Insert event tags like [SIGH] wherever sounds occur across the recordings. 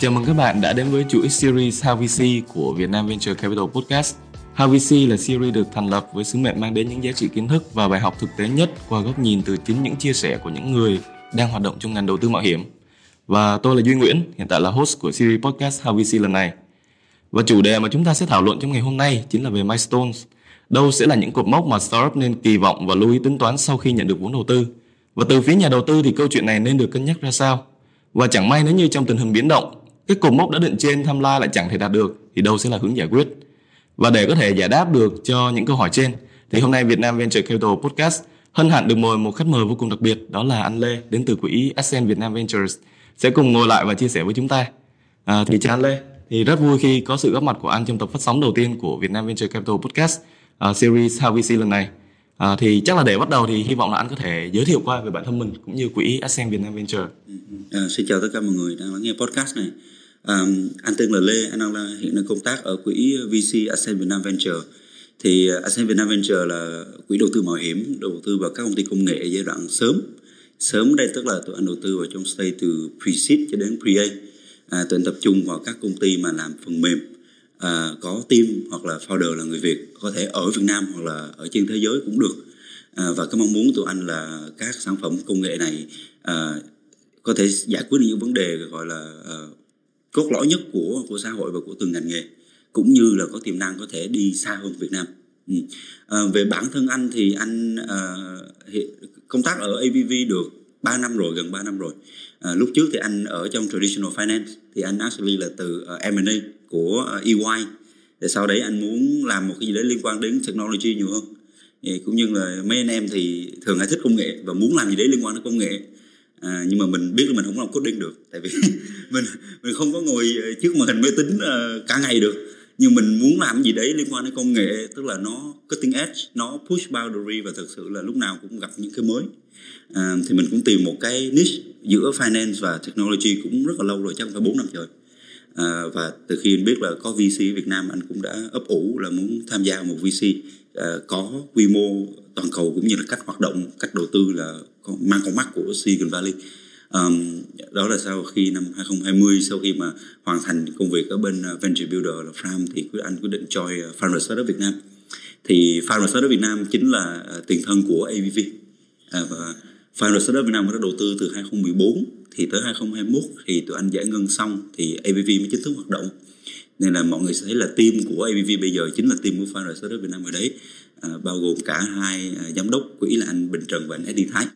Chào mừng các bạn đã đến với chuỗi series How VC của Vietnam Venture Capital Podcast. How VC là series được thành lập với sứ mệnh mang đến những giá trị kiến thức và bài học thực tế nhất qua góc nhìn từ chính những chia sẻ của những người đang hoạt động trong ngành đầu tư mạo hiểm. Và tôi là Duy Nguyễn, hiện tại là host của series podcast How VC lần này. Và chủ đề mà chúng ta sẽ thảo luận trong ngày hôm nay chính là về milestones. Đâu sẽ là những cột mốc mà startup nên kỳ vọng và lưu ý tính toán sau khi nhận được vốn đầu tư. Và từ phía nhà đầu tư thì câu chuyện này nên được cân nhắc ra sao? Và chẳng may nếu như trong tình hình biến động cái cột mốc đã định trên tham lai lại chẳng thể đạt được thì đâu sẽ là hướng giải quyết. Và để có thể giải đáp được cho những câu hỏi trên thì hôm nay Việt Nam Venture Capital Podcast hân hạnh được mời một khách mời vô cùng đặc biệt đó là anh Lê đến từ quỹ Ascend Việt Nam Ventures sẽ cùng ngồi lại và chia sẻ với chúng ta. À, thì chào anh Lê. Thì rất vui khi có sự góp mặt của anh trong tập phát sóng đầu tiên của Việt Nam Venture Capital Podcast uh, series How VC lần này. À, thì chắc là để bắt đầu thì hy vọng là anh có thể giới thiệu qua về bản thân mình cũng như quỹ Ascend Việt Nam Venture. Ừ, ừ. À, xin chào tất cả mọi người đang lắng nghe podcast này um, anh tên là Lê, anh đang là, hiện đang công tác ở quỹ VC Ascend Việt Nam Venture. Thì ờ, Ascend Việt Nam Venture là quỹ đầu tư mạo hiểm, đầu tư vào các công ty công nghệ giai đoạn sớm. Sớm đây tức là tụi anh đầu tư vào trong stage từ pre-seed cho đến pre-A. À, tụi anh tập trung vào các công ty mà làm phần mềm à, có team hoặc là founder là người Việt có thể ở Việt Nam hoặc là ở trên thế giới cũng được à, và cái mong muốn tụi anh là các sản phẩm công nghệ này à, có thể giải quyết những vấn đề gọi là à, cốt lõi nhất của của xã hội và của từng ngành nghề cũng như là có tiềm năng có thể đi xa hơn Việt Nam. Ừ. à, về bản thân anh thì anh à, công tác ở ABV được 3 năm rồi gần 3 năm rồi. À, lúc trước thì anh ở trong traditional finance thì anh actually là từ à, uh, M&A của à, EY để sau đấy anh muốn làm một cái gì đấy liên quan đến technology nhiều hơn. Thì cũng như là mấy anh em thì thường hay thích công nghệ và muốn làm gì đấy liên quan đến công nghệ à, nhưng mà mình biết là mình không làm coding được tại vì [LAUGHS] mình mình không có ngồi ờ, trước màn hình máy tính uh, cả ngày được. Nhưng mình muốn làm gì đấy liên quan đến công nghệ tức là nó cutting edge nó push boundary và thực sự là lúc nào cũng gặp những cái mới. À, thì mình cũng tìm một cái niche giữa finance và technology cũng rất là lâu rồi chắc phải bốn năm rồi à, và từ khi anh biết là có VC Việt Nam anh cũng đã ấp ủ là muốn tham gia một VC Ờ, có quy mô toàn cầu cũng như là cách hoạt động cách đầu tư là mang con mắt của Silicon Valley. Um, đó là sau khi năm 2020 sau khi mà hoàn thành công việc ở bên ờ, Venture Builder là Farm thì anh quyết định join uh, Startup Việt Nam. Thì Founder Startup Việt Nam chính là tiền thân của AVV à, và Founder Startup Việt Nam đã đầu tư từ 2014 thì tới 2021 thì tụi anh giải ngân xong thì ABV mới chính thức hoạt động nên là mọi người sẽ thấy là team của ABV bây giờ chính là team của Founder Startup Việt Nam ở đấy. À, bao gồm cả hai à, giám đốc quỹ là anh Bình Trần và anh Eddie Thái.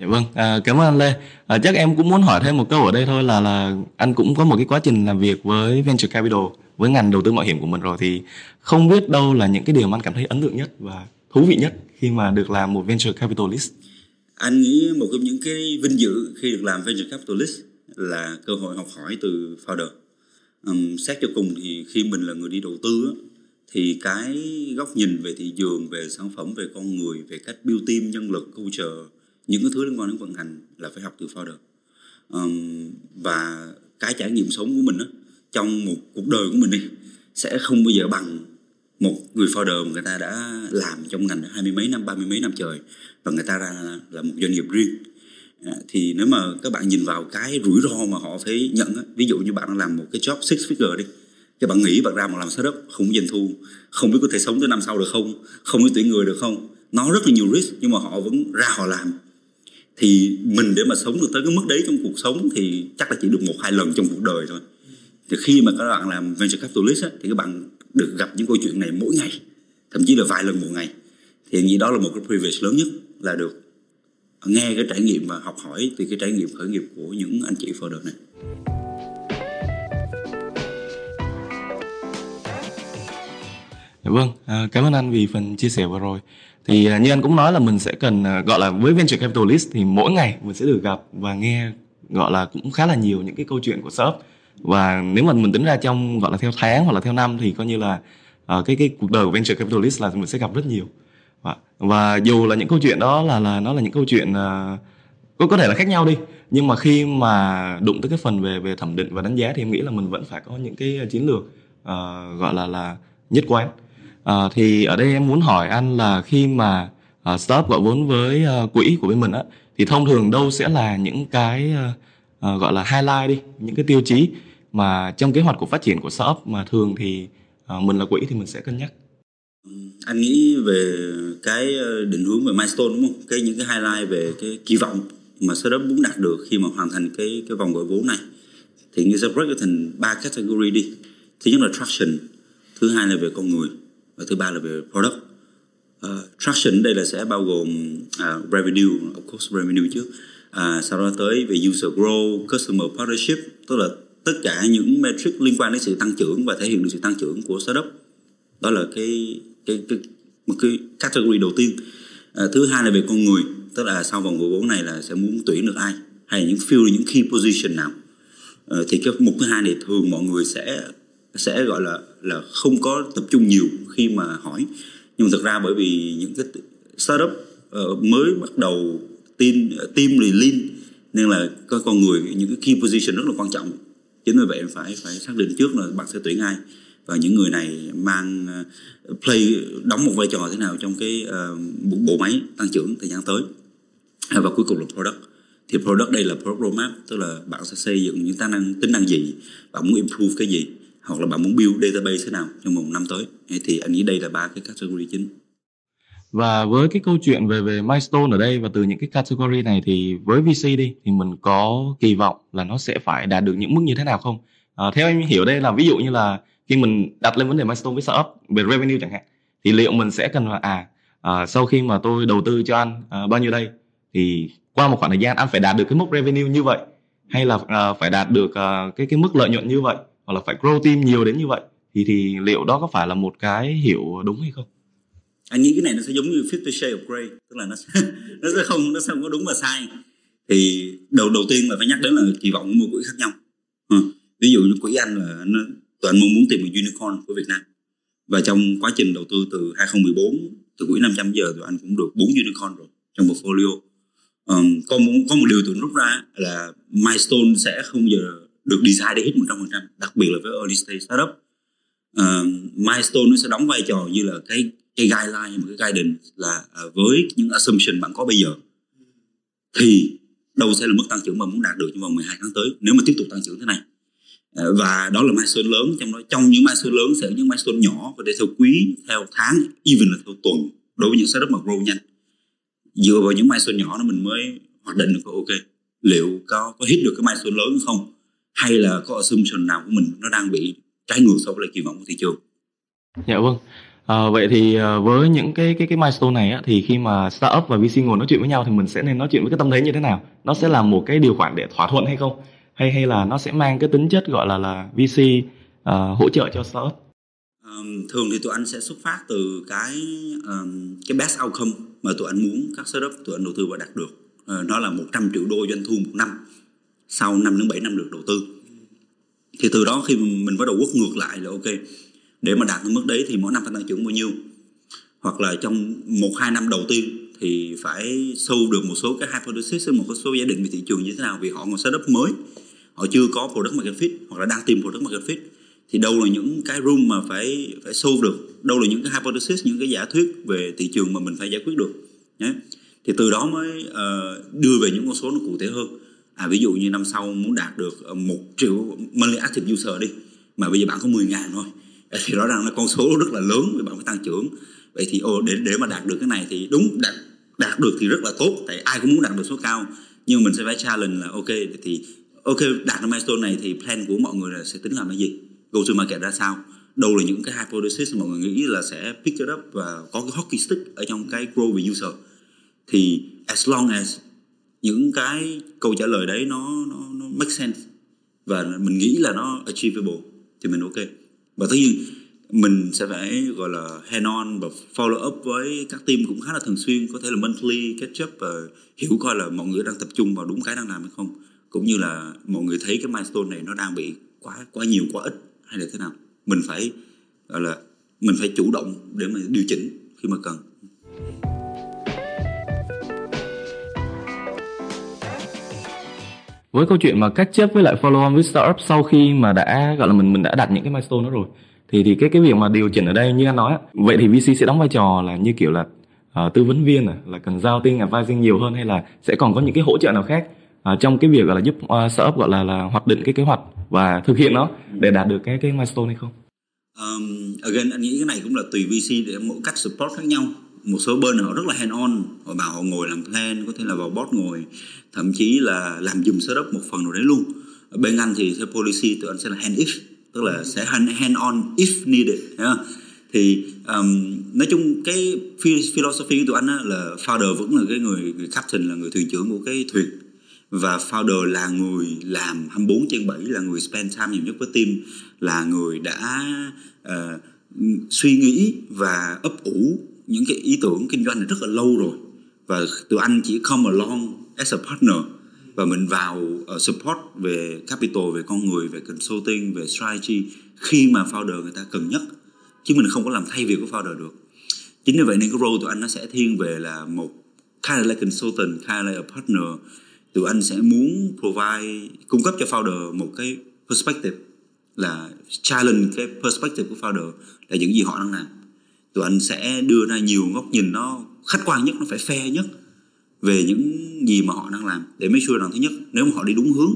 Dạ vâng, à, cảm ơn anh Lê. À, chắc em cũng muốn hỏi thêm một câu ở đây thôi là là anh cũng có một cái quá trình làm việc với venture capital với ngành đầu tư mạo hiểm của mình rồi. Thì không biết đâu là những cái điều mà anh cảm thấy ấn tượng nhất và thú vị nhất khi mà được làm một venture capitalist? Anh nghĩ một trong những cái vinh dự khi được làm venture capitalist là cơ hội học hỏi từ founder um, xét cho cùng thì khi mình là người đi đầu tư thì cái góc nhìn về thị trường về sản phẩm về con người về cách build team nhân lực culture những cái thứ liên quan đến vận hành là phải học từ founder. Um, và cái trải nghiệm sống của mình á, trong một cuộc đời của mình đi sẽ không bao giờ bằng một người founder mà người ta đã làm trong ngành hai mươi mấy năm ba mươi mấy năm trời và người ta ra là một doanh nghiệp riêng. À, thì nếu mà các bạn nhìn vào cái rủi ro mà họ phải nhận ví dụ như bạn làm một cái job six figure đi các bạn nghĩ bạn ra mà làm startup không có doanh thu không biết có thể sống tới năm sau được không không biết tuyển người được không nó rất là nhiều risk nhưng mà họ vẫn ra họ làm. Thì mình để mà sống được tới cái mức đấy trong cuộc sống thì chắc là chỉ được một hai lần trong cuộc đời thôi. Thì khi mà các bạn làm venture capitalist á, thì các bạn được gặp những câu chuyện này mỗi ngày thậm chí là vài lần một ngày. Thì nghĩ đó là một cái privilege lớn nhất là được nghe cái trải nghiệm và học hỏi từ cái trải nghiệm khởi nghiệp của những anh chị founder này. Dạ vâng, à, cảm ơn anh vì phần chia sẻ vừa rồi. Thì à, như anh cũng nói là mình sẽ cần à, gọi là với venture capitalist thì mỗi ngày mình sẽ được gặp và nghe gọi là cũng khá là nhiều những cái câu chuyện của shop. Và nếu mà mình tính ra trong gọi là theo tháng hoặc là theo năm thì coi như là uh, cái cái cuộc đời của venture capitalist là mình sẽ gặp rất nhiều và, và dù là những câu chuyện đó là là nó là những câu chuyện uh, có có thể là khác nhau đi nhưng mà khi mà đụng tới cái phần về về thẩm định và đánh giá thì em nghĩ là mình vẫn phải có những cái chiến lược uh, gọi là là nhất quán. Uh, thì ở đây em muốn hỏi anh là khi mà uh, startup gọi vốn với uh, quỹ của bên mình á thì thông thường đâu sẽ là những cái uh, uh, gọi là highlight đi những cái tiêu chí mà trong kế hoạch của phát triển của startup mà thường thì uh, mình là quỹ thì mình sẽ cân nhắc? Anh nghĩ về cái ờ, định hướng về milestone đúng không? Cái những cái highlight về cái kỳ vọng mà startup muốn đạt được khi mà hoàn thành cái cái vòng gọi vốn này. Thì như sẽ break thành ba category đi. Thứ nhất là traction thứ hai là về con người và thứ ba là về product. Uh, traction đây là sẽ bao gồm uh, revenue of course revenue trước uh, à, sau đó tới về user grow customer partnership tức là tất cả những metric liên quan đến sự tăng trưởng và thể hiện được sự tăng trưởng của startup. Đó là cái cái cái một cái category đầu tiên. À, thứ hai là về con người tức là sau vòng gọi vốn này là sẽ muốn tuyển được ai hay là những fill những key position nào. À, thì cái mục thứ hai này thường mọi người sẽ sẽ gọi là là không có tập trung nhiều khi mà hỏi. Nhưng mà thực ra bởi vì những cái startup uh, mới bắt đầu team team thì lean nên là có con người những cái key position rất là quan trọng. Chính vì vậy phải phải xác định trước là bạn sẽ tuyển ai và những người này mang ờ, play đóng một vai trò thế nào trong cái uh, bộ máy tăng trưởng thời gian tới. Và cuối cùng là product. Thì product đây là product roadmap tức là bạn sẽ xây dựng những tính năng tính năng gì bạn muốn improve cái gì hoặc là bạn muốn build database thế nào trong một năm tới. Thì anh nghĩ đây là ba cái category chính. Và với cái câu chuyện về về milestone ở đây và từ những cái category này thì với VC đi thì mình có kỳ vọng là nó sẽ phải đạt được những mức như thế nào không? À, theo em hiểu đây là ví dụ như là khi mình đặt lên vấn đề milestone với startup về revenue chẳng hạn thì liệu mình sẽ cần là à, à sau khi mà tôi đầu tư cho anh à, bao nhiêu đây thì qua một khoảng thời gian anh phải đạt được cái mức revenue như vậy hay là à, phải đạt được à, cái cái mức lợi nhuận như vậy hoặc là phải grow team nhiều đến như vậy thì thì liệu đó có phải là một cái hiểu đúng hay không? Anh nghĩ cái này nó sẽ giống như Fifty Shades of Grey tức là nó sẽ, [LAUGHS] nó sẽ không nó sẽ không có đúng và sai thì đầu đầu tiên là phải nhắc đến là kỳ vọng của mỗi quỹ khác nhau ừ. ví dụ như quỹ anh là nó tụi anh mong muốn tìm một unicorn của Việt Nam. Và trong quá trình đầu tư từ 2014 từ quỹ 500 giờ tụi anh cũng được 4 unicorn rồi trong portfolio. Um, có, một, có một điều tụi rút ra là milestone sẽ không giờ được design để hit 100% đặc biệt là với early stage startup. Um, milestone nó sẽ đóng vai trò như là cái cái guideline một cái guidance là uh, với những assumption bạn có bây giờ thì đâu sẽ là mức tăng trưởng mà muốn đạt được trong vòng 12 tháng tới nếu mà tiếp tục tăng trưởng thế này. Ờ, và đó là milestone lớn. Trong đó trong những milestone lớn sẽ những milestone nhỏ có thể theo quý theo tháng even là theo tuần đối với những startup mà grow nhanh. Dựa vào những milestone nhỏ đó mình mới hoạch định được ok liệu có có hit được cái milestone lớn không? Hay là có assumption nào của mình nó đang bị trái ngược so với lại kỳ vọng của thị trường? Dạ vâng. À, vậy thì ờ, với những cái cái cái milestone này á, thì khi mà startup và VC ngồi nói chuyện với nhau thì mình sẽ nên nói chuyện với cái tâm thế như thế nào? Nó sẽ là một cái điều khoản để thỏa thuận hay không? Hay hay là nó sẽ mang cái tính chất gọi là là VC uh, ờ, hỗ trợ cho startup? Um, thường thì tụi anh sẽ xuất phát từ cái um, cái best outcome mà tụi anh muốn các startup tụi anh đầu tư và đạt được. Uh, nó là 100 triệu đô doanh thu một năm sau 5 đến 7 năm được đầu tư. Thì từ đó khi mình bắt đầu quất ngược lại là ok. Để mà đạt được mức đấy thì mỗi năm phải tăng trưởng bao nhiêu? Hoặc là trong một hai năm đầu tiên thì phải sâu được một số cái hypothesis một số giả định về thị trường như thế nào vì họ còn startup mới họ chưa có product market fit hoặc là đang tìm product market fit thì đâu là những cái room mà phải phải solve được. Đâu là những cái hypothesis những cái giả thuyết về thị trường mà mình phải giải quyết được. Nhé thì từ đó mới uh, đưa về những con số nó cụ thể hơn. À ví dụ như năm sau muốn đạt được ờ, một triệu monthly active user đi mà bây giờ bạn có 10 ngàn thôi [LAUGHS] thì rõ ràng là con số rất là lớn vì bạn phải tăng trưởng. Vậy thì ô để để mà đạt được cái này thì đúng đạt đạt được thì rất là tốt tại ai cũng muốn đạt được số cao nhưng mình sẽ phải challenge là ok thì ok đạt được milestone này thì plan của mọi người là sẽ tính làm cái gì? Go to market ra sao? Đâu là những cái hypothesis mà mọi người nghĩ là sẽ pick it up và có cái hockey stick ở trong cái grow về user? Thì as long as những cái câu trả lời đấy nó nó, nó make sense và mình nghĩ là nó achievable thì mình ok. Và tất nhiên mình sẽ phải gọi là hand on và follow up với các team cũng khá là thường xuyên có thể là monthly catch up và hiểu coi là mọi người đang tập trung vào đúng cái đang làm hay không cũng như là mọi người thấy cái milestone này nó đang bị quá quá nhiều quá ít hay là thế nào? Mình phải gọi là mình phải chủ động để mà điều chỉnh khi mà cần. Với câu chuyện mà cách chấp với lại follow on với startup sau khi mà đã gọi là mình mình đã đặt những cái milestone đó rồi thì thì cái cái việc mà điều chỉnh ở đây như anh nói vậy thì VC sẽ đóng vai trò là như kiểu là uh, tư vấn viên à, là cần giao tin advising nhiều hơn hay là sẽ còn có những cái hỗ trợ nào khác? À, trong cái việc gọi là giúp uh, startup gọi là là hoạch định cái kế hoạch và thực hiện nó để đạt được cái cái milestone hay không? Um, again anh nghĩ cái này cũng là tùy VC để mỗi cách support khác nhau một số bên họ rất là hand on họ bảo họ ngồi làm plan có thể là vào board ngồi thậm chí là làm dùm setup một phần nào đấy luôn bên anh thì theo policy tụi anh sẽ là hand if tức là sẽ hand, hand on if needed yeah. thì um, nói chung cái philosophy của tụi anh là founder vẫn là cái người, người captain là người thuyền trưởng của cái thuyền và founder là người làm 24 trên 7 là người spend time nhiều nhất với team là người đã uh, suy nghĩ và ấp ủ những cái ý tưởng kinh doanh này rất là lâu rồi. Và tụi anh chỉ come along as a partner và mình vào uh, support về capital về con người về consulting về strategy khi mà founder người ta cần nhất. Chứ mình không có làm thay việc của founder được. Chính vì vậy nên cái role tụi anh nó sẽ thiên về là một kind of like consultant kind of like a partner tụi anh sẽ muốn provide cung cấp cho founder một cái perspective là challenge cái perspective của founder là những gì họ đang làm. Tụi anh sẽ đưa ra nhiều góc nhìn nó khách quan nhất nó phải fair nhất về những gì mà họ đang làm để mấy sure rằng thứ nhất nếu mà họ đi đúng hướng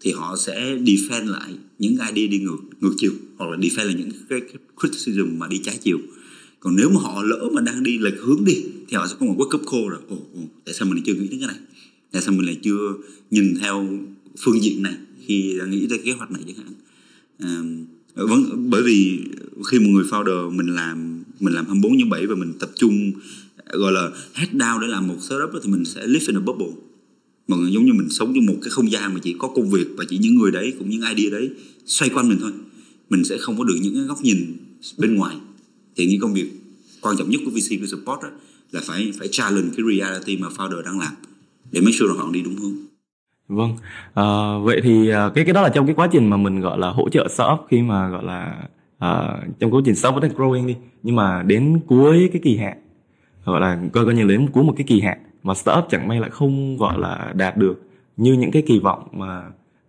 thì họ sẽ defend lại những idea đi ngược ngược chiều hoặc là defend lại những cái, cái criticism mà đi trái chiều. Còn nếu mà họ lỡ mà đang đi lệch hướng đi thì họ sẽ có một wake up call rồi ồ, ồ tại sao mình chưa nghĩ đến cái này? Tại sao mình lại chưa nhìn theo phương diện này khi đã nghĩ tới kế hoạch này chẳng hạn. À, vẫn vâng, bởi vì khi một người founder mình làm mình làm 24 như 7 và mình tập trung gọi là head down để làm một startup thì mình sẽ live in a bubble. Mà giống như mình sống trong một cái không gian mà chỉ có công việc và chỉ những người đấy cũng những idea đấy xoay quanh mình thôi. Mình sẽ không có được những cái góc nhìn bên ngoài. Thì những công việc quan trọng nhất của VC của support đó, là phải phải challenge cái reality mà founder đang làm để make sure là họ đi đúng hướng. Vâng. À, vậy thì à, cái cái đó là trong cái quá trình mà mình gọi là hỗ trợ startup khi mà gọi là à, trong quá trình startup vẫn growing đi. Nhưng mà đến cuối cái kỳ hạn gọi là coi coi như đến cuối một cái kỳ hạn mà startup chẳng may lại không gọi là đạt được như những cái kỳ vọng mà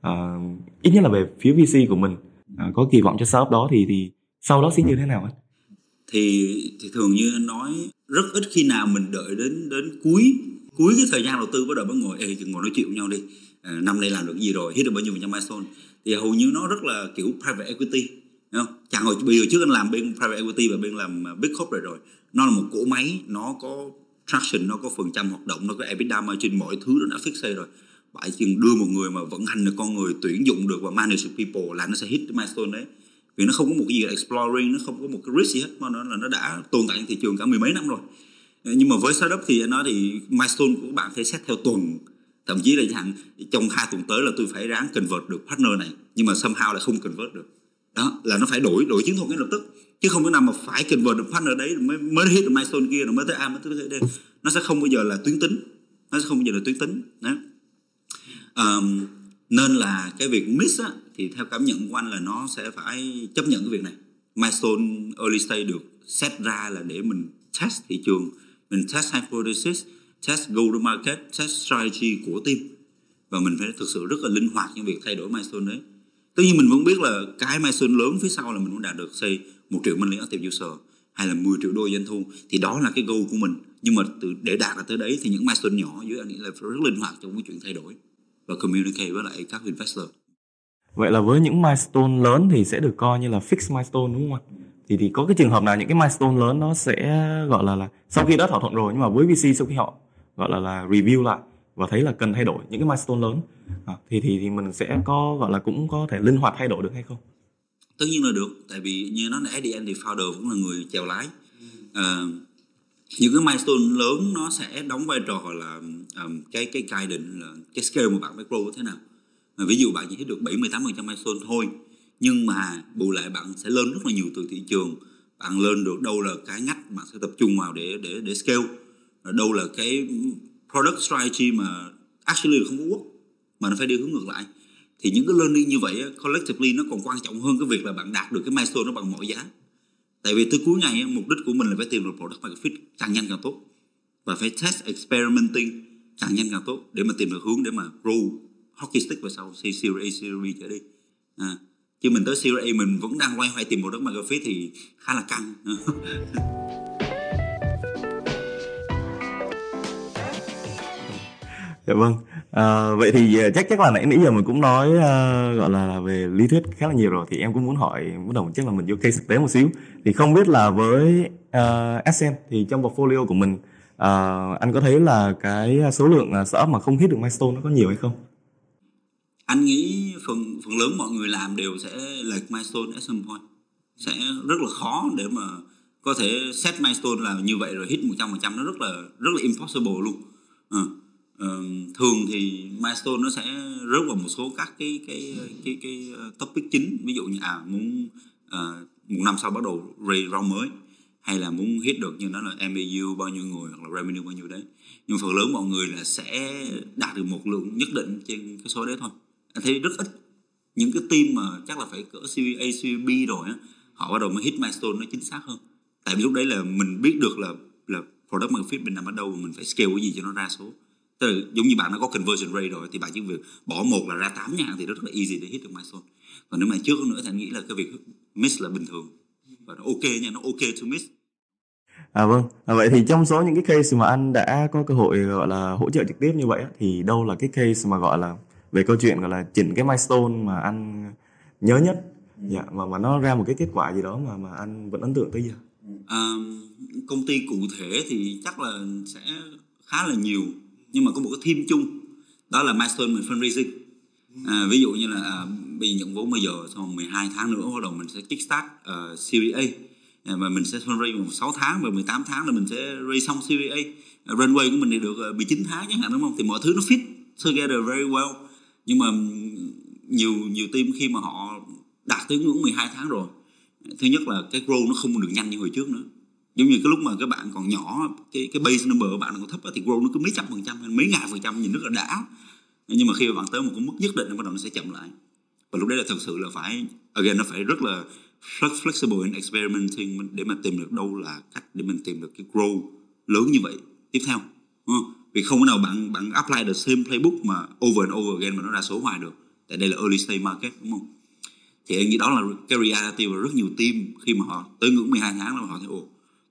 uh, ít nhất là về phía VC của mình uh, có kỳ vọng cho startup đó thì thì sau đó sẽ như thế nào anh? Thì thì thường như nói rất ít khi nào mình đợi đến đến cuối cuối cái thời gian đầu tư bắt đầu mới ngồi ê ngồi nói chuyện với nhau đi. À, năm nay làm được gì rồi? Hit được bao nhiêu phần trăm milestone. Thì hầu như nó rất là kiểu private equity không? chẳng hồi bây giờ trước anh làm bên private equity và bên làm à, big corporate rồi. Nó là một cỗ máy nó có traction nó có phần trăm hoạt động nó có EBITDA margin mọi thứ nó đã fix rồi. Bạn chỉ đưa một người mà vận hành được con người tuyển dụng được và manage people là nó sẽ hit cái milestone đấy. Vì nó không có một cái gì là exploring nó không có một cái risk gì hết mà nó là nó đã tồn tại trên thị trường cả mười mấy năm rồi nhưng mà với startup thì anh nói thì milestone của bạn phải xét theo tuần. Thậm chí là chẳng trong hai tuần tới là tôi phải ráng convert được partner này nhưng mà somehow lại không convert được. Đó là nó phải đổi đổi chiến thuật ngay lập tức. Chứ không có nào mà phải convert được partner đấy mới mới hit được milestone kia rồi mới tới A mới tới D nó sẽ không bao giờ là tuyến tính. Nó sẽ không bao giờ là tuyến tính. Đó. Um, nên là cái việc miss á, thì theo cảm nhận của anh là nó sẽ phải chấp nhận cái việc này. Milestone early stage được set ra là để mình test thị trường mình test hypothesis, test go to market, test strategy của team. Và mình phải thực sự rất là linh hoạt trong việc thay đổi milestone đấy. Tất nhiên mình vẫn biết là cái milestone lớn phía sau là mình muốn đạt được xây một triệu monthly active user hay là 10 triệu đô doanh thu, thì đó là cái goal của mình. Nhưng mà từ, để đạt được tới đấy thì những milestone nhỏ dưới anh nghĩ là rất linh hoạt trong cái chuyện thay đổi và communicate với lại các investor. Vậy là với những milestone lớn thì sẽ được coi như là fix milestone, đúng không ạ? Thì thì có cái trường hợp nào những cái milestone lớn nó sẽ gọi là là sau khi đã thỏa thuận rồi nhưng mà với VC sau khi họ gọi là là review lại và thấy là cần thay đổi những cái milestone lớn à, thì thì thì mình sẽ có gọi là cũng có thể linh hoạt thay đổi được hay không? Tất nhiên là được tại vì như nó là SDN thì founder cũng là người chèo lái. À, những cái milestone lớn nó sẽ đóng vai trò là um, cái cái guidance là cái scale mà bạn phải grow thế nào? Mà ví dụ bạn chỉ hit được 70 80 trăm milestone thôi nhưng mà bù lại bạn sẽ lên rất là nhiều từ thị trường. Bạn lên được đâu là cái ngách bạn sẽ tập trung vào để để để scale. Đâu là cái product strategy mà actually là không có quốc mà nó phải đi hướng ngược lại. Thì những cái learning như vậy collectively nó còn quan trọng hơn cái việc là bạn đạt được cái milestone nó bằng mọi giá. Tại vì tới cuối ngày mục đích của mình là phải tìm được product market fit càng nhanh càng tốt. Và phải test experimenting càng nhanh càng tốt để mà tìm được hướng để mà grow hockey stick vào sau Series A, Series B trở đi. À, chứ mình tới Series A mình vẫn đang loay hoay tìm một đất market fit thì khá là căng. [LAUGHS] Dạ vâng. À, vậy thì à, chắc chắc là nãy nãy giờ mình cũng nói uh, gọi là về lý thuyết khá là nhiều rồi thì em cũng muốn hỏi bắt đầu chắc là mình vô case thực tế một xíu. Thì không biết là với à, uh, SM thì trong portfolio của mình uh, anh có thấy là cái số lượng startup mà không hit được milestone nó có nhiều hay không? Anh nghĩ phần phần lớn mọi người làm đều sẽ lệch milestone at some point. Sẽ rất là khó để mà có thể set milestone là như vậy rồi hit 100% nó rất là rất là impossible luôn. à, thường thì milestone nó sẽ rớt vào một số các cái cái cái cái ờ, topic chính. Ví dụ như à muốn à, một năm sau bắt đầu raise round mới hay là muốn hit được như nó là MAU bao nhiêu người hoặc là revenue bao nhiêu đấy. Nhưng phần lớn mọi người là sẽ đạt được một lượng nhất định trên cái số đấy thôi thấy rất ít. Những cái team mà chắc là phải cỡ Series A, rồi á họ bắt đầu mới hit milestone nó chính xác hơn. Tại vì lúc đấy là mình biết được là là product market fit mình nằm ở đâu mình phải scale cái gì cho nó ra số. Tức là giống như bạn đã có conversion rate rồi thì bạn chỉ việc bỏ một là ra 8 nhà thì rất là easy để hit được milestone. Còn nếu mà trước nữa thì anh nghĩ là cái việc miss là bình thường. Và nó ok nha, nó ok to miss. À vâng, à, vậy thì trong số những cái case mà anh đã có cơ hội gọi là hỗ trợ trực tiếp như vậy thì đâu là cái case mà gọi là về câu chuyện gọi là chỉnh cái milestone mà anh nhớ nhất. Dạ mà mà nó ra một cái kết quả gì đó mà mà anh vẫn ấn tượng tới giờ. À, công ty cụ thể thì chắc là sẽ khá là nhiều nhưng mà có một cái theme chung đó là milestone mình fundraising. À, ví dụ như là à, bây giờ nhận vốn bây giờ sau 12 tháng nữa bắt đầu mình sẽ kickstart uh, Series A. À, và mình sẽ fundraise một 6 tháng và 18 tháng là mình sẽ raise xong Series A. Runway của mình thì được uh, 19 tháng chẳng hạn đúng không? Thì mọi thứ nó fit together very well nhưng mà nhiều nhiều team khi mà họ đạt tới ngưỡng 12 tháng rồi, thứ nhất là cái grow nó không được nhanh như hồi trước nữa. Giống như cái lúc mà các bạn còn nhỏ, cái cái base number của bạn còn thấp thì grow nó cứ mấy trăm phần trăm hay mấy ngàn phần trăm, nhìn rất là đã. Nhưng mà khi mà bạn tới một cái mức nhất định nó bắt đầu nó sẽ chậm lại. Và lúc đấy là thật sự là phải, again, nó phải rất là flexible and experimenting để mà tìm được đâu là cách để mình tìm được cái grow lớn như vậy tiếp theo, đúng không? Vì không có nào bạn bạn apply the same playbook mà over and over again mà nó ra số hoài được. Tại đây là early stage market, đúng không? Thì anh nghĩ đó là cái reality và rất nhiều team khi mà họ tới ngưỡng 12 tháng là họ thấy, ồ,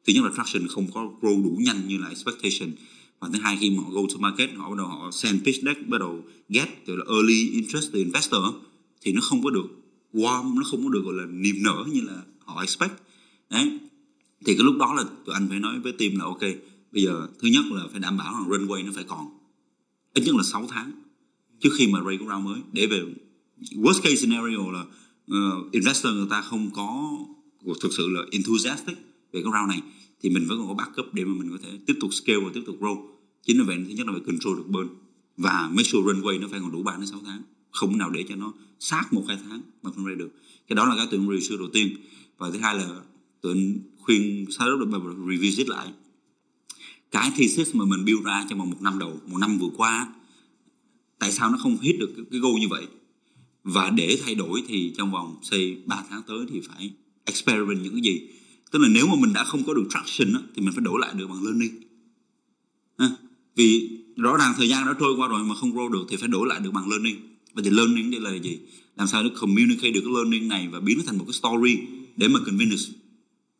thứ nhất là traction không có grow đủ nhanh như là expectation. Và thứ hai khi mà họ go to market, họ bắt đầu họ send pitch deck, bắt đầu get gọi là early interest từ investor thì nó không có được warm, nó không có được gọi là niềm nở như là họ expect. Đấy. Thì cái lúc đó là tụi anh phải nói với team là, ok bây giờ thứ nhất là phải đảm bảo rằng runway nó phải còn. Ít nhất là 6 tháng trước khi mà raise round mới. Để về worst case scenario là uh, investor người ta không có thực sự là enthusiastic về cái round này thì mình vẫn còn có backup để mà mình có thể tiếp tục scale và tiếp tục grow. Chính vì vậy thứ nhất là phải control được burn và make sure runway nó phải còn đủ 3 đến 6 tháng. Không nào để cho nó sát một hai tháng mà không ra được. Cái đó là cái tụi review đầu tiên. Và thứ hai là tụi khuyên khuyên startup được revisit lại cái thesis mà mình build ra trong vòng một năm đầu một năm vừa qua tại sao nó không hit được cái, cái goal như vậy? Và để thay đổi thì trong vòng say 3 tháng tới thì phải experiment những cái gì? Tức là nếu mà mình đã không có được traction đó, thì mình phải đổi lại được bằng learning. À, vì rõ ràng thời gian đã trôi qua rồi mà không grow được thì phải đổi lại được bằng learning. Và thì learning đây là gì? Làm sao để communicate được cái learning này và biến nó thành một cái story để mà convince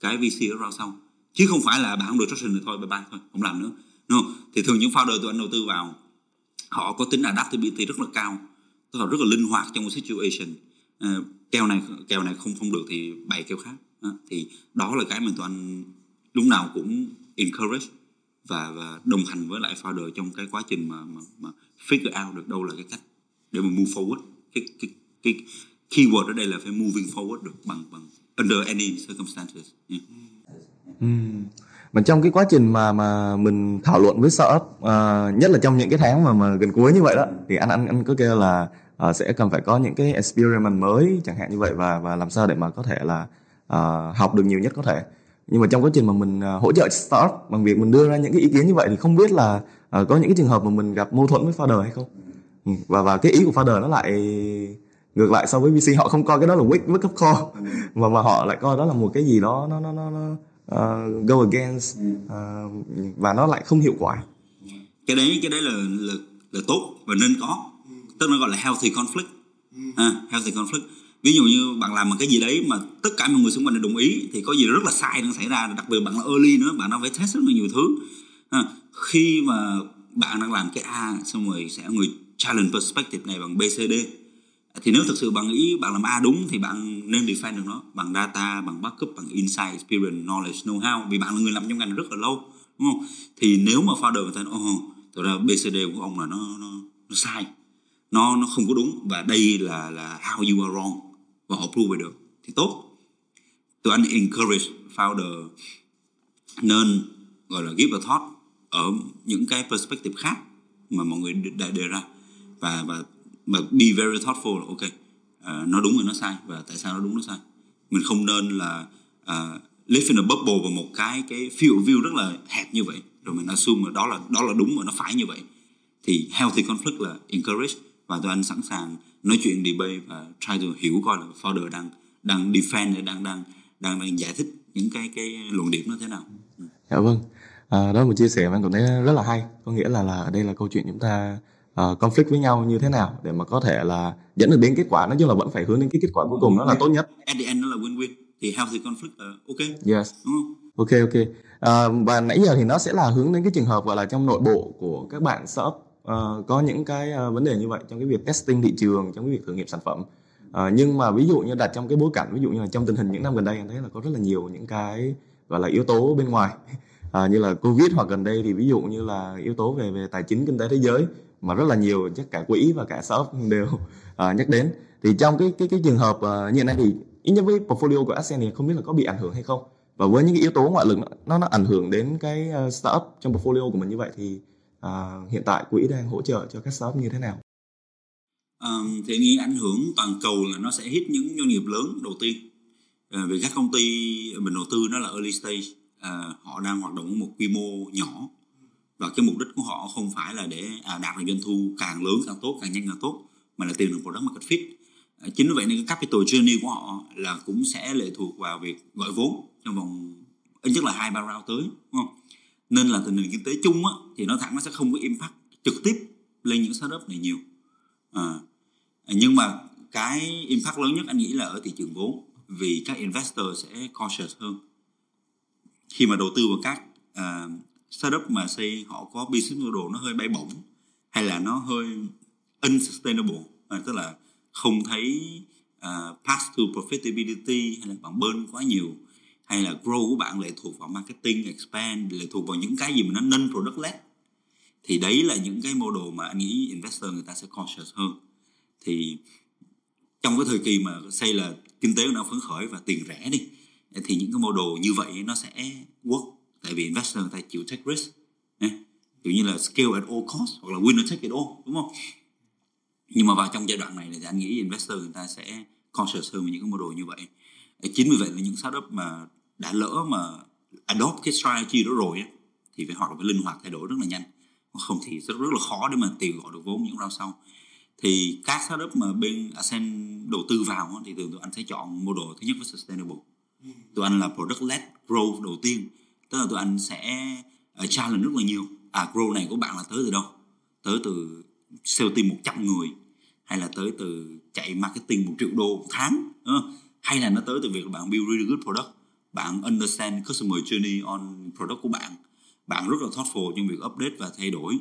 cái VC ở ra sau? Chứ không phải là bạn không được traction thì thôi bye bye thôi không làm nữa. Đúng không? thì thường những founder tụi anh đầu tư vào họ có tính adaptability rất là cao tức là rất là linh hoạt trong một situation. À, kèo này kèo này không không được thì bày kèo khác. Ờ, thì đó là cái mà tụi anh lúc nào cũng encourage và và đồng hành với lại founder trong cái quá trình mà mà, mà figure out được đâu là cái cách để mà move forward. Cái cái cái keyword ở đây là phải moving forward được bằng bằng under any circumstances yeah. Ừ ừ. mà trong cái quá trình mà mà mình thảo luận với startup uh, nhất là trong những cái tháng mà mà gần cuối như vậy đó thì anh anh anh có kêu là uh, sẽ cần phải có những cái experiment mới chẳng hạn như vậy và và làm sao để mà có thể là uh, học được nhiều nhất có thể nhưng mà trong quá trình mà mình uh, hỗ trợ startup bằng việc mình đưa ra những cái ý kiến như vậy thì không biết là uh, có những cái trường hợp mà mình gặp mâu thuẫn với founder hay không ừ. và và cái ý của founder nó lại ngược lại so với VC họ không coi cái đó là wake wake up call mà mà họ lại coi đó là một cái gì đó nó nó nó, nó uh, go against uh, và nó lại không hiệu quả. Cái đấy cái đấy là là là tốt và nên có. Tức nó gọi là healthy conflict. À, healthy conflict. Ví dụ như bạn làm một cái gì đấy mà tất cả mọi người xung quanh đều đồng ý thì có gì rất là sai đang xảy ra. Đặc biệt bạn là early nữa bạn đang phải test rất là nhiều thứ. À, khi mà bạn đang làm cái A xong rồi sẽ người challenge perspective này bằng BCD thì nếu thực sự bạn nghĩ bạn làm A đúng thì bạn nên define được nó bằng data bằng backup bằng insight experience knowledge know how vì bạn là người làm trong ngành rất là lâu đúng không? Thì nếu mà founder người ta nói oh, thực ra BCD của ông là nó nó nó sai. Nó nó không có đúng và đây là là how you are wrong và họ prove được. Thì tốt. Tụi anh encourage founder nên gọi là give a thought ở những cái perspective khác mà mọi người đã đề ra. Và và mà be very thoughtful là ok uh, nó đúng rồi nó sai và tại sao nó đúng nó sai mình không nên là uh, live in a bubble và một cái cái field view rất là hẹp như vậy rồi mình assume là đó là đó là đúng và nó phải như vậy thì healthy conflict là encourage và tụi anh sẵn sàng nói chuyện debate và try to hiểu coi là founder đang đang defend đang đang đang đang giải thích những cái cái luận điểm nó thế nào. Dạ vâng. À, đó là một chia sẻ mà anh cảm thấy rất là hay. Có nghĩa là là đây là câu chuyện chúng ta uh, conflict với nhau như thế nào để mà có thể là dẫn được đến kết quả. Nói chung là vẫn phải hướng đến cái kết quả cuối cùng đó là tốt nhất. At the end nó là win-win. Thì healthy conflict là ok? Yes. Đúng không? ok ok. Uh, và nãy giờ thì nó sẽ là hướng đến cái trường hợp gọi là trong nội bộ của các bạn startup uh, có những cái uh, vấn đề như vậy trong cái việc testing thị trường trong cái việc thử nghiệm sản phẩm. Uh, nhưng mà ví dụ như đặt trong cái bối cảnh ví dụ như là trong tình hình những năm gần đây anh thấy là có rất là nhiều những cái gọi là yếu tố bên ngoài. À, [LAUGHS] như là covid hoặc gần đây thì ví dụ như là yếu tố về về tài chính kinh tế thế giới mà rất là nhiều chắc cả quỹ và cả shop [LAUGHS] đều uh, nhắc đến. Thì trong cái cái cái trường hợp uh, như này thì ít nhất với portfolio của Ascend thì không biết là có bị ảnh hưởng hay không. Và với những cái yếu tố ngoại lực nó nó ảnh hưởng đến cái uh, startup trong portfolio của mình như vậy thì uh, hiện tại quỹ đang hỗ trợ cho các startup như thế nào? Um, thì nghĩ ảnh hưởng toàn cầu là nó sẽ hit những doanh nghiệp lớn đầu tiên. Uh, vì các công ty mình đầu tư nó là early stage. Uh, họ đang hoạt động ở một quy mô nhỏ và cái mục đích của họ không phải là để à, đạt được doanh thu càng lớn càng tốt càng nhanh càng tốt mà là tìm được product market fit. À, chính vì vậy nên cái capital journey của họ là cũng sẽ lệ thuộc vào việc gọi vốn trong vòng ít nhất là hai ba round tới đúng không? Nên là tình hình kinh tế chung á, thì nó thẳng nó sẽ không có impact trực tiếp lên những startup này nhiều. À, nhưng mà cái impact lớn nhất anh nghĩ là ở thị trường vốn vì các investor sẽ cautious hơn. Khi mà đầu tư vào các uh, startup mà xây họ có business model nó hơi bay bổng hay là nó hơi unsustainable à, tức là không thấy uh, path to profitability hay là bạn burn quá nhiều hay là grow của bạn lệ thuộc vào marketing expand lệ thuộc vào những cái gì mà nó non product led. Thì đấy là những cái model mà anh nghĩ investor người ta sẽ cautious hơn. Thì trong cái thời kỳ mà xây là kinh tế nó phấn khởi và tiền rẻ đi thì những cái model như vậy nó sẽ work tại vì investor người ta chịu take risk nhé. kiểu như là scale at all cost hoặc là winner take it all đúng không? Nhưng mà vào trong giai đoạn này thì anh nghĩ investor người ta sẽ conscious hơn về những cái model như vậy. Chính vì vậy là những startup mà đã lỡ mà adopt cái strategy đó rồi á, thì phải hoặc là phải linh hoạt thay đổi rất là nhanh. Không thì rất rất là khó để mà tìm gọi được vốn những round sau. Thì các startup mà bên Ascend đầu tư vào thì thường tụi anh sẽ chọn model thứ nhất là sustainable. Tụi anh là product led growth đầu tiên tức là tụi anh sẽ uh, challenge rất là nhiều. À grow này của bạn là tới từ đâu? Tới từ sale team 100 người hay là tới từ chạy marketing một triệu đô một tháng uh, hay là nó tới từ việc bạn build really good product? Bạn understand customer journey on product của bạn. Bạn rất là thoughtful trong việc update và thay đổi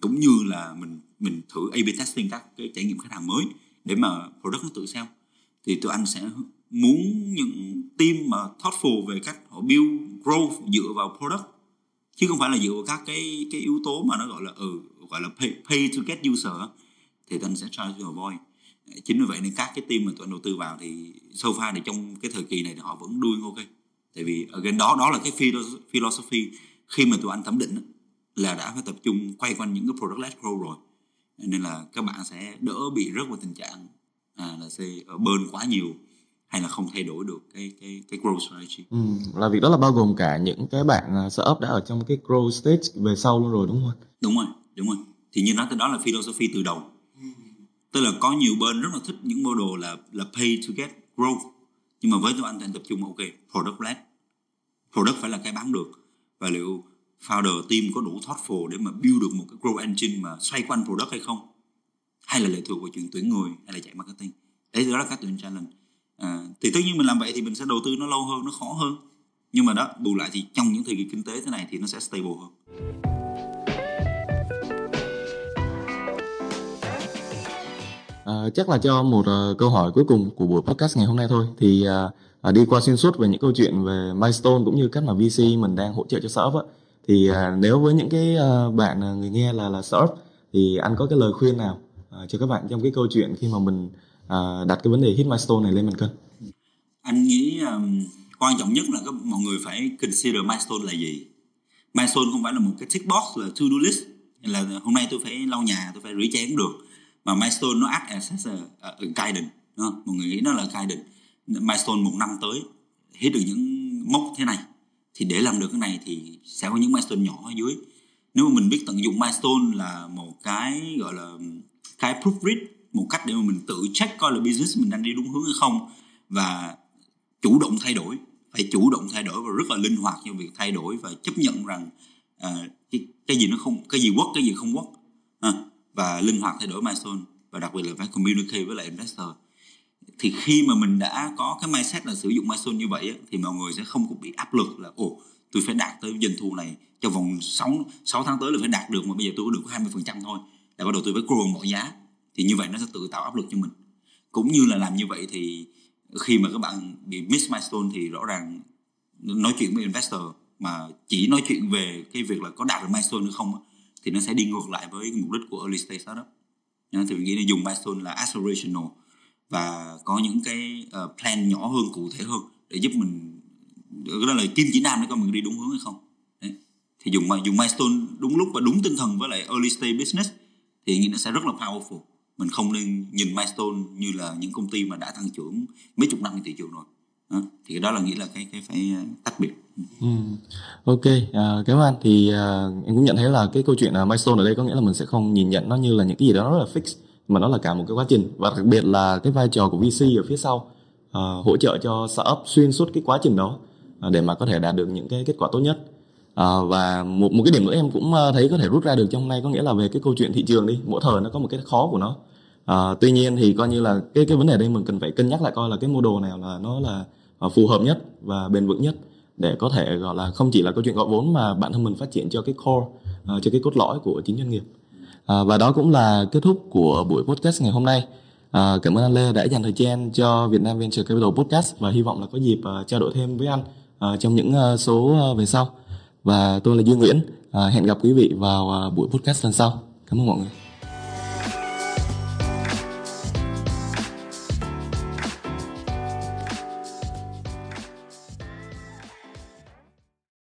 cũng như là mình mình thử A/B testing các cái trải nghiệm khách hàng mới để mà product nó tự sell. Thì tụi anh sẽ muốn những team mà thoughtful về cách họ build growth dựa vào product chứ không phải là dựa vào các cái cái yếu tố mà nó gọi là ừ gọi là pay, pay to get user thì tụi anh sẽ try to avoid. Chính vì vậy nên các cái team mà tụi anh đầu tư vào thì so far thì trong cái thời kỳ này thì họ vẫn đuôi ok. Tại vì ở gần đó đó là cái philosophy khi mà tụi anh thẩm định là đã phải tập trung quay quanh những cái product led grow rồi. Nên là các bạn sẽ đỡ bị rớt vào tình trạng à, là sẽ ờ, bơn quá nhiều hay là không thay đổi được cái cái cái growth strategy. Ừ, là việc đó là bao gồm cả những cái bạn à, startup đã ở trong cái growth stage về sau luôn rồi đúng không? Đúng rồi, đúng rồi. Thì như nói tới đó là philosophy từ đầu. Tức là có nhiều bên rất là thích những model là là pay to get growth. Nhưng mà với tụi anh thì anh tập trung ok, product led. Product phải là cái bán được. Và liệu founder team có đủ thoughtful để mà build được một cái growth engine mà xoay quanh product hay không? Hay là lệ thuộc vào chuyện tuyển người hay là chạy marketing? Đấy đó là các tuyển challenge à, thì tất nhiên mình làm vậy thì mình sẽ đầu tư nó lâu hơn nó khó hơn. Nhưng mà đó bù lại thì trong những thời kỳ kinh tế thế này thì nó sẽ stable hơn. À, chắc là cho một uh, câu hỏi cuối cùng của buổi podcast ngày hôm nay thôi. Thì uh, đi qua xuyên suốt về những câu chuyện về milestone cũng như cách mà VC mình đang hỗ trợ cho startup á, thì uh, nếu với những cái uh, bạn uh, người nghe là là startup thì anh có cái lời khuyên nào uh, cho các bạn trong cái câu chuyện khi mà mình À, đặt cái vấn đề hit milestone này lên bàn cân? Anh nghĩ um, quan trọng nhất là các mọi người phải consider milestone là gì. Milestone không phải là một cái tick box là to do list là hôm nay tôi phải lau nhà tôi phải rửa chén cũng được mà milestone nó act as a, a guidance đúng không? mọi người nghĩ nó là guidance milestone một năm tới hit được những mốc thế này thì để làm được cái này thì sẽ có những milestone nhỏ ở dưới nếu mà mình biết tận dụng milestone là một cái gọi là cái proofread một cách để mà mình tự check coi là business mình đang đi đúng hướng hay không và chủ động thay đổi. Phải chủ động thay đổi và rất là linh hoạt trong việc thay đổi và chấp nhận rằng à, cái, cái gì nó không cái gì quất cái gì không quất à, và linh hoạt thay đổi milestone và đặc biệt là phải communicate với lại investor. Thì khi mà mình đã có cái mindset là sử dụng milestone như vậy thì mọi người sẽ không có bị áp lực là ồ tôi phải đạt tới doanh thu này trong vòng 6, 6 tháng tới là phải đạt được mà bây giờ tôi có được 20% thôi. Là bắt đầu tôi phải grow mọi giá thì như vậy nó sẽ tự tạo áp lực cho mình. Cũng như là làm như vậy thì khi mà các bạn bị miss milestone thì rõ ràng nói chuyện với investor mà chỉ nói chuyện về cái việc là có đạt được milestone hay không thì nó sẽ đi ngược lại với mục đích của early stage startup. Thì mình nghĩ là dùng milestone là aspirational và có những cái ờ, plan nhỏ hơn, cụ thể hơn để giúp mình đó là kim chỉ nam để coi mình đi đúng hướng hay không. Đấy. thì dùng dùng milestone đúng lúc và đúng tinh thần với lại early stage business thì nghĩ nó sẽ rất là powerful mình không nên nhìn milestone như là những công ty mà đã tăng trưởng mấy chục năm trên thị trường rồi đó. thì cái đó là nghĩa là cái cái phải ờ, tách biệt ừ. ok à, cảm ơn thì à, em cũng nhận thấy là cái câu chuyện là milestone ở đây có nghĩa là mình sẽ không nhìn nhận nó như là những cái gì đó rất là fix mà nó là cả một cái quá trình và đặc biệt là cái vai trò của VC ở phía sau à, hỗ trợ cho startup xuyên suốt cái quá trình đó à, để mà có thể đạt được những cái kết quả tốt nhất à, và một một cái điểm nữa em cũng ờ, thấy có thể rút ra được trong hôm nay có nghĩa là về cái câu chuyện thị trường đi mỗi thời nó có một cái khó của nó. À, tuy nhiên thì coi như là cái cái vấn đề đây mình cần phải cân nhắc lại coi là cái mô đồ nào là nó là phù hợp nhất và bền vững nhất để có thể gọi là không chỉ là câu chuyện gọi vốn mà bản thân mình phát triển cho cái core uh, cho cái cốt lõi của chính doanh nghiệp. À, và đó cũng là kết thúc của buổi podcast ngày hôm nay. À, cảm ơn anh Lê đã dành thời gian cho Việt Nam Venture Capital Podcast và hy vọng là có dịp uh, trao đổi thêm với anh uh, trong những uh, số uh, về sau và tôi là Dương Nguyễn. À, hẹn gặp quý vị vào à, buổi podcast lần sau. Cảm ơn mọi người.